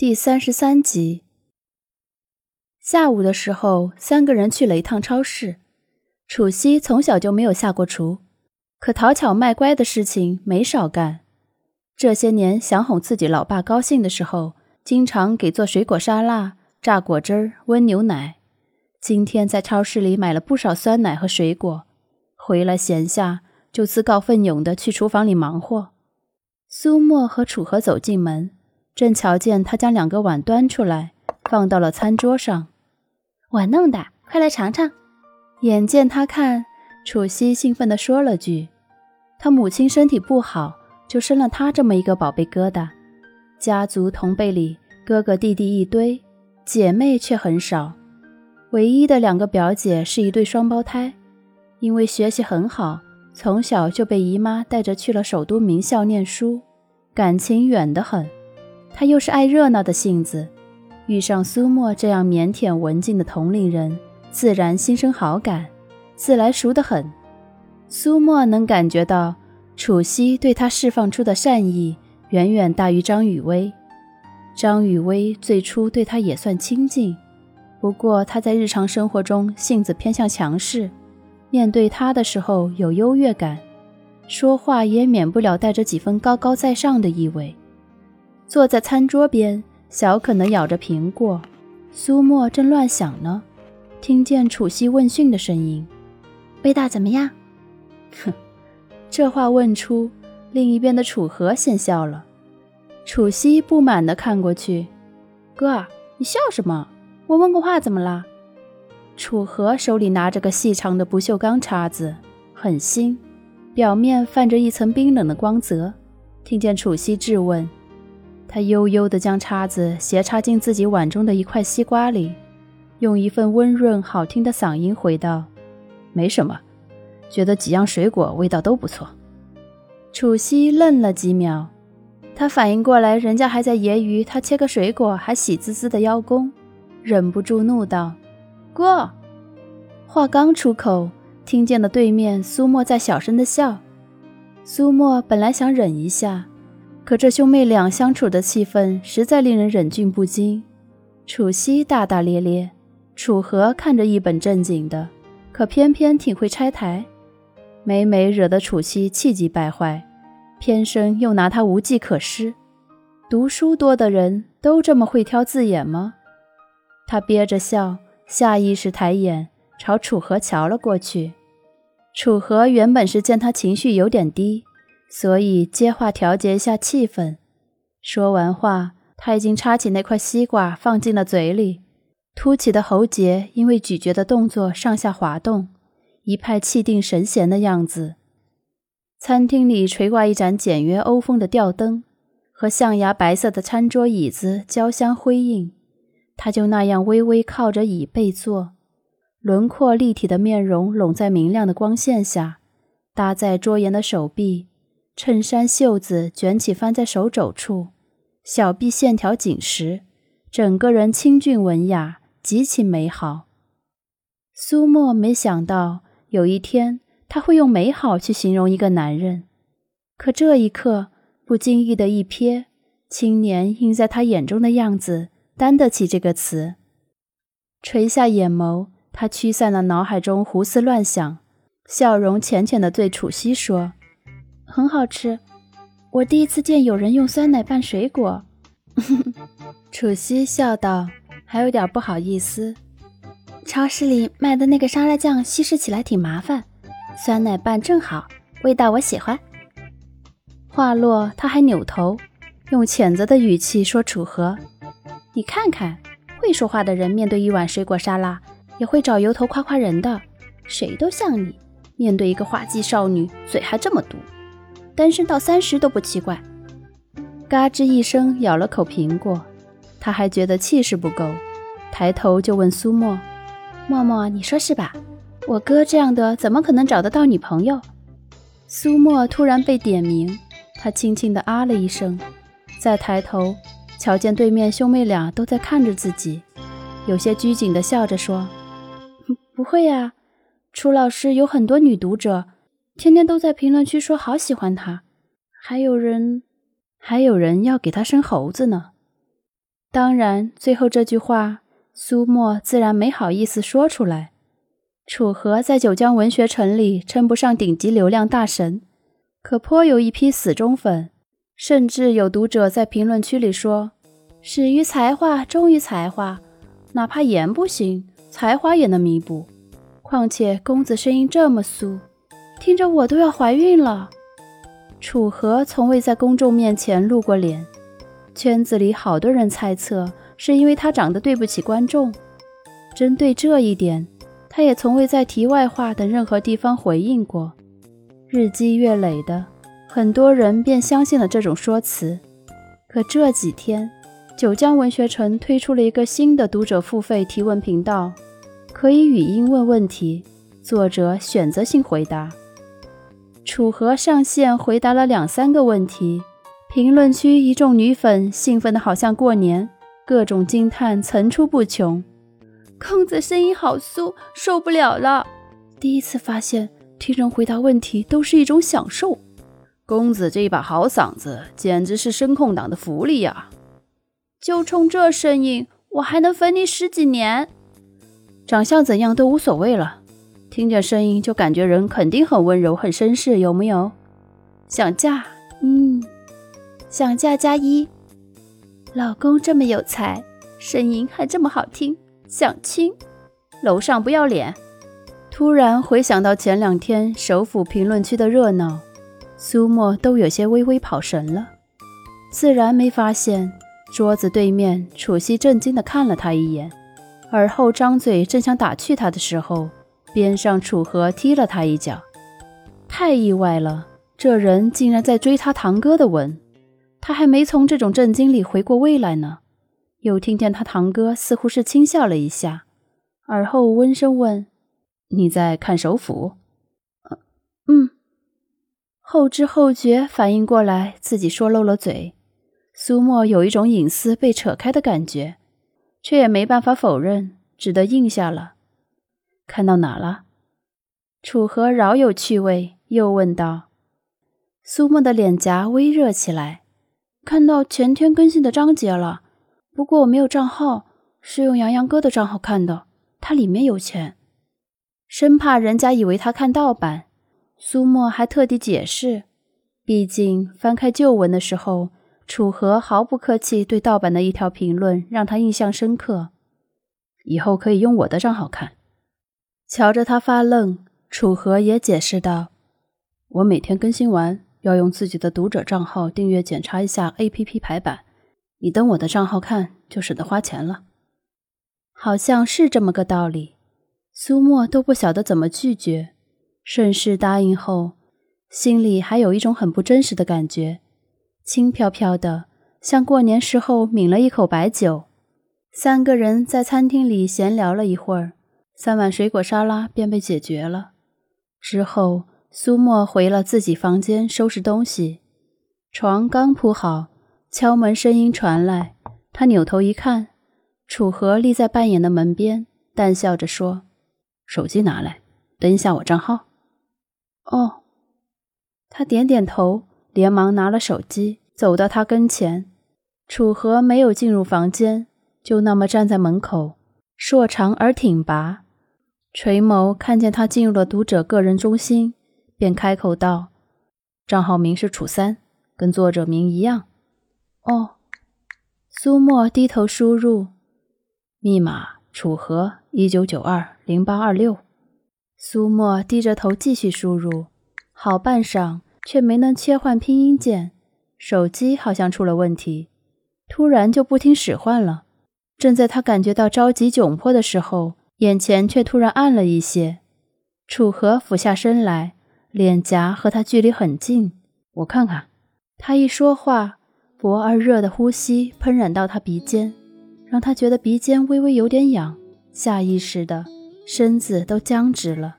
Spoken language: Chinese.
第三十三集。下午的时候，三个人去了一趟超市。楚西从小就没有下过厨，可讨巧卖乖的事情没少干。这些年想哄自己老爸高兴的时候，经常给做水果沙拉、榨果汁儿、温牛奶。今天在超市里买了不少酸奶和水果，回来闲下就自告奋勇的去厨房里忙活。苏沫和楚河走进门。正瞧见他将两个碗端出来，放到了餐桌上。我弄的，快来尝尝。眼见他看，楚西兴奋地说了句：“他母亲身体不好，就生了他这么一个宝贝疙瘩。家族同辈里，哥哥弟弟一堆，姐妹却很少。唯一的两个表姐是一对双胞胎，因为学习很好，从小就被姨妈带着去了首都名校念书，感情远得很。”他又是爱热闹的性子，遇上苏沫这样腼腆文静的同龄人，自然心生好感，自来熟得很。苏沫能感觉到楚西对他释放出的善意远远大于张雨薇。张雨薇最初对他也算亲近，不过他在日常生活中性子偏向强势，面对他的时候有优越感，说话也免不了带着几分高高在上的意味。坐在餐桌边，小可能咬着苹果，苏沫正乱想呢，听见楚西问讯的声音：“味道怎么样？”哼，这话问出，另一边的楚河先笑了。楚西不满地看过去：“哥，你笑什么？我问个话怎么了？”楚河手里拿着个细长的不锈钢叉子，很新，表面泛着一层冰冷的光泽。听见楚西质问。他悠悠地将叉子斜插进自己碗中的一块西瓜里，用一份温润好听的嗓音回道：“没什么，觉得几样水果味道都不错。”楚西愣了几秒，他反应过来，人家还在揶揄他切个水果还喜滋滋的邀功，忍不住怒道：“哥！”话刚出口，听见了对面苏沫在小声的笑。苏沫本来想忍一下。可这兄妹俩相处的气氛实在令人忍俊不禁。楚西大大咧咧，楚河看着一本正经的，可偏偏挺会拆台，每每惹得楚西气急败坏，偏生又拿他无计可施。读书多的人都这么会挑字眼吗？他憋着笑，下意识抬眼朝楚河瞧了过去。楚河原本是见他情绪有点低。所以接话调节一下气氛。说完话，他已经插起那块西瓜放进了嘴里，凸起的喉结因为咀嚼的动作上下滑动，一派气定神闲的样子。餐厅里垂挂一盏简约欧风的吊灯，和象牙白色的餐桌椅子交相辉映。他就那样微微靠着椅背坐，轮廓立体的面容拢在明亮的光线下，搭在桌沿的手臂。衬衫袖子卷起，翻在手肘处，小臂线条紧实，整个人清俊文雅，极其美好。苏沫没想到有一天他会用美好去形容一个男人，可这一刻不经意的一瞥，青年映在他眼中的样子，担得起这个词。垂下眼眸，他驱散了脑海中胡思乱想，笑容浅浅的对楚西说。很好吃，我第一次见有人用酸奶拌水果。楚西笑道，还有点不好意思。超市里卖的那个沙拉酱稀释起来挺麻烦，酸奶拌正好，味道我喜欢。话落，他还扭头用谴责的语气说：“楚河，你看看，会说话的人面对一碗水果沙拉，也会找由头夸夸人的。谁都像你，面对一个花季少女，嘴还这么毒。”单身到三十都不奇怪。嘎吱一声，咬了口苹果，他还觉得气势不够，抬头就问苏沫：“沫沫，你说是吧？我哥这样的怎么可能找得到女朋友？”苏沫突然被点名，他轻轻地啊了一声，再抬头，瞧见对面兄妹俩都在看着自己，有些拘谨地笑着说：“不会呀，楚老师有很多女读者。”天天都在评论区说好喜欢他，还有人，还有人要给他生猴子呢。当然，最后这句话，苏沫自然没好意思说出来。楚河在九江文学城里称不上顶级流量大神，可颇有一批死忠粉，甚至有读者在评论区里说：“始于才华，忠于才华，哪怕颜不行，才华也能弥补。况且公子声音这么酥，听着我都要怀孕了。”楚河从未在公众面前露过脸。圈子里好多人猜测，是因为他长得对不起观众。针对这一点，他也从未在题外话等任何地方回应过。日积月累的，很多人便相信了这种说辞。可这几天，九江文学城推出了一个新的读者付费提问频道，可以语音问问题，作者选择性回答。楚河上线回答了两三个问题。评论区一众女粉兴奋的好像过年，各种惊叹层出不穷。公子声音好酥，受不了了！第一次发现听人回答问题都是一种享受。公子这一把好嗓子，简直是声控党的福利呀！就冲这声音，我还能粉你十几年。长相怎样都无所谓了，听见声音就感觉人肯定很温柔、很绅士，有没有？想嫁？嗯。想嫁加一，老公这么有才，声音还这么好听，想亲。楼上不要脸。突然回想到前两天首府评论区的热闹，苏沫都有些微微跑神了，自然没发现桌子对面楚西震惊地看了他一眼，而后张嘴正想打趣他的时候，边上楚河踢了他一脚。太意外了，这人竟然在追他堂哥的吻。他还没从这种震惊里回过味来呢，又听见他堂哥似乎是轻笑了一下，而后温声问：“你在看首府？”“嗯。”后知后觉反应过来自己说漏了嘴，苏沫有一种隐私被扯开的感觉，却也没办法否认，只得应下了。“看到哪了？”楚河饶有趣味，又问道。苏沫的脸颊微热起来。看到前天更新的章节了，不过我没有账号，是用洋洋哥的账号看的，他里面有钱，生怕人家以为他看盗版。苏沫还特地解释，毕竟翻开旧文的时候，楚河毫不客气对盗版的一条评论让他印象深刻，以后可以用我的账号看。瞧着他发愣，楚河也解释道：“我每天更新完。”要用自己的读者账号订阅检查一下 APP 排版，你登我的账号看，就省得花钱了。好像是这么个道理。苏沫都不晓得怎么拒绝，顺势答应后，心里还有一种很不真实的感觉，轻飘飘的，像过年时候抿了一口白酒。三个人在餐厅里闲聊了一会儿，三碗水果沙拉便被解决了。之后。苏沫回了自己房间收拾东西，床刚铺好，敲门声音传来。他扭头一看，楚河立在半掩的门边，淡笑着说：“手机拿来，登一下我账号。”哦，他点点头，连忙拿了手机，走到他跟前。楚河没有进入房间，就那么站在门口，硕长而挺拔，垂眸看见他进入了读者个人中心。便开口道：“账号名是楚三，跟作者名一样。”哦，苏沫低头输入密码：楚河一九九二零八二六。苏沫低着头继续输入，好半晌却没能切换拼音键，手机好像出了问题，突然就不听使唤了。正在他感觉到着急窘迫的时候，眼前却突然暗了一些。楚河俯下身来。脸颊和他距离很近，我看看。他一说话，薄而热的呼吸喷染到他鼻尖，让他觉得鼻尖微微有点痒，下意识的身子都僵直了。